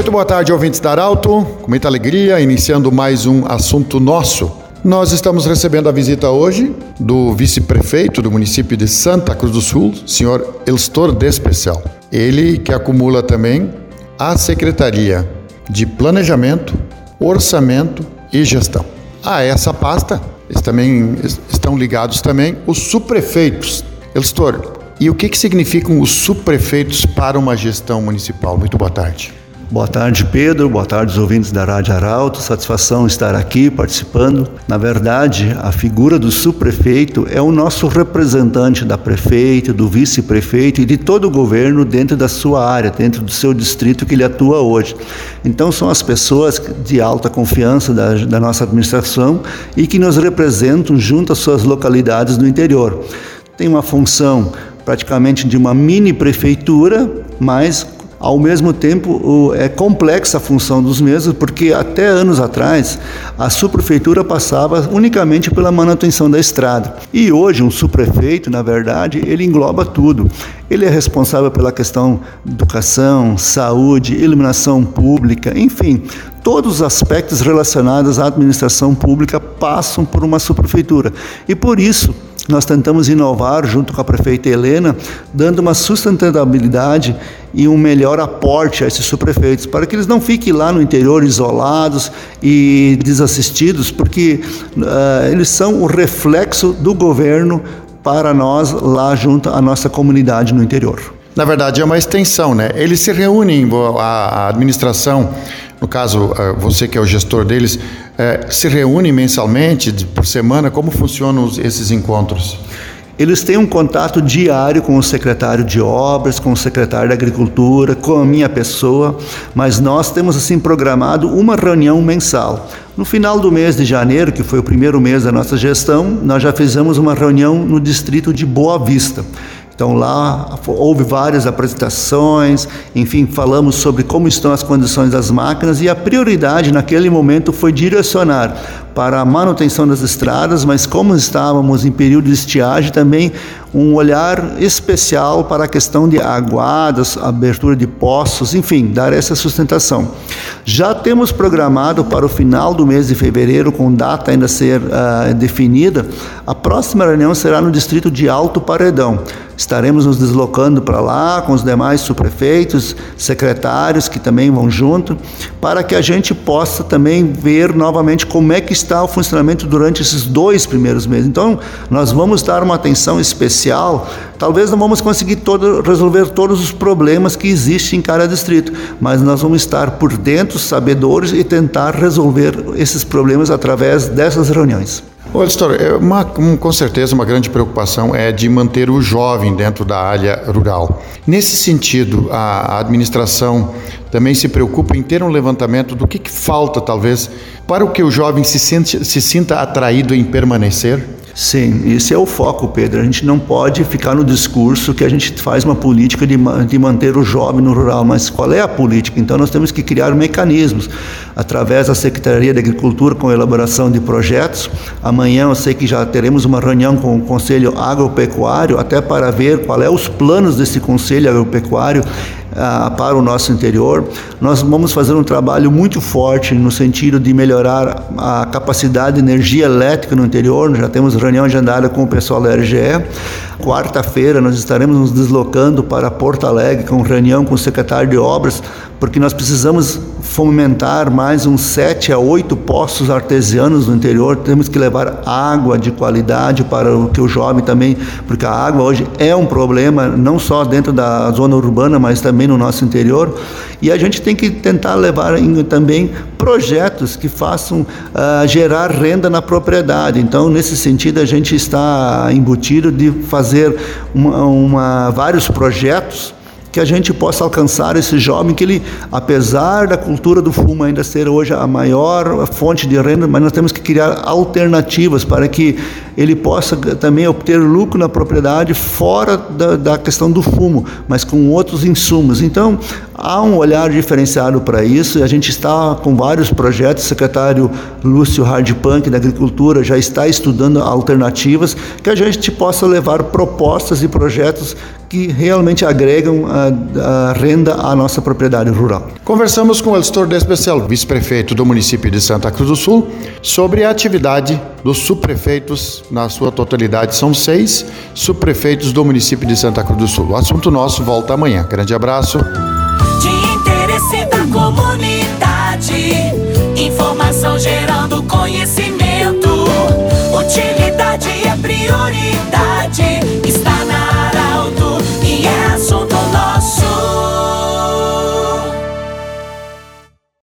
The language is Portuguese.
Muito boa tarde, ouvintes da Arauto. Com muita alegria, iniciando mais um assunto nosso. Nós estamos recebendo a visita hoje do vice-prefeito do município de Santa Cruz do Sul, senhor Elstor Despecial. Ele que acumula também a Secretaria de Planejamento, Orçamento e Gestão. A essa pasta também estão ligados também os subprefeitos. Elstor, e o que, que significam os subprefeitos para uma gestão municipal? Muito boa tarde. Boa tarde, Pedro. Boa tarde, os ouvintes da Rádio Arauto. Satisfação estar aqui participando. Na verdade, a figura do subprefeito é o nosso representante da prefeita, do vice-prefeito e de todo o governo dentro da sua área, dentro do seu distrito que ele atua hoje. Então, são as pessoas de alta confiança da, da nossa administração e que nos representam junto às suas localidades do interior. Tem uma função praticamente de uma mini prefeitura, mas ao mesmo tempo, é complexa a função dos mesmos, porque até anos atrás a subprefeitura passava unicamente pela manutenção da estrada. E hoje um subprefeito, na verdade, ele engloba tudo. Ele é responsável pela questão educação, saúde, iluminação pública, enfim, todos os aspectos relacionados à administração pública passam por uma subprefeitura. E por isso, nós tentamos inovar junto com a prefeita Helena, dando uma sustentabilidade e um melhor aporte a esses subprefeitos, para que eles não fiquem lá no interior isolados e desassistidos, porque uh, eles são o reflexo do governo para nós lá junto à nossa comunidade no interior. Na verdade, é uma extensão, né? Eles se reúnem, a administração, no caso, eh, você que é o gestor deles, é, se reúne mensalmente, por semana? Como funcionam esses encontros? Eles têm um contato diário com o secretário de obras, com o secretário da agricultura, com a minha pessoa, mas nós temos assim programado uma reunião mensal. No final do mês de janeiro, que foi o primeiro mês da nossa gestão, nós já fizemos uma reunião no distrito de Boa Vista. Então lá houve várias apresentações, enfim, falamos sobre como estão as condições das máquinas e a prioridade naquele momento foi direcionar para a manutenção das estradas, mas como estávamos em período de estiagem, também um olhar especial para a questão de aguadas, abertura de poços, enfim, dar essa sustentação. Já temos programado para o final do mês de fevereiro, com data ainda a ser uh, definida, a próxima reunião será no distrito de Alto Paredão. Estaremos nos deslocando para lá com os demais subprefeitos, secretários que também vão junto, para que a gente possa também ver novamente como é que está o funcionamento durante esses dois primeiros meses. Então, nós vamos dar uma atenção especial. Talvez não vamos conseguir todo, resolver todos os problemas que existem em cada distrito, mas nós vamos estar por dentro, sabedores e tentar resolver esses problemas através dessas reuniões. Olha, História, é com certeza uma grande preocupação é de manter o jovem dentro da área rural. Nesse sentido, a administração também se preocupa em ter um levantamento do que, que falta, talvez, para o que o jovem se, sente, se sinta atraído em permanecer Sim, esse é o foco, Pedro. A gente não pode ficar no discurso que a gente faz uma política de, de manter o jovem no rural, mas qual é a política? Então nós temos que criar mecanismos através da Secretaria de Agricultura com elaboração de projetos. Amanhã eu sei que já teremos uma reunião com o Conselho Agropecuário, até para ver qual é os planos desse Conselho Agropecuário ah, para o nosso interior. Nós vamos fazer um trabalho muito forte no sentido de melhorar a capacidade de energia elétrica no interior. Já temos reunião agendada com o pessoal da RGE. Quarta-feira nós estaremos nos deslocando para Porto Alegre com reunião com o secretário de obras, porque nós precisamos fomentar mais uns sete a oito poços artesianos no interior. Temos que levar água de qualidade para o que o jovem também, porque a água hoje é um problema não só dentro da zona urbana, mas também no nosso interior. E a gente tem que tentar levar também projetos que façam uh, gerar renda na propriedade. Então, nesse sentido, a gente está embutido de fazer uma, uma vários projetos que a gente possa alcançar esse jovem que ele, apesar da cultura do fumo ainda ser hoje a maior fonte de renda, mas nós temos que criar alternativas para que ele possa também obter lucro na propriedade fora da, da questão do fumo, mas com outros insumos. Então, há um olhar diferenciado para isso e a gente está com vários projetos. O secretário Lúcio Hardpunk da Agricultura já está estudando alternativas que a gente possa levar propostas e projetos que realmente agregam a, a renda à nossa propriedade rural. Conversamos com o Elstor de Especial, vice-prefeito do município de Santa Cruz do Sul, sobre a atividade dos subprefeitos na sua totalidade. São seis subprefeitos do município de Santa Cruz do Sul. O assunto nosso volta amanhã. Grande abraço. De interesse da comunidade, informação gerando conhecimento.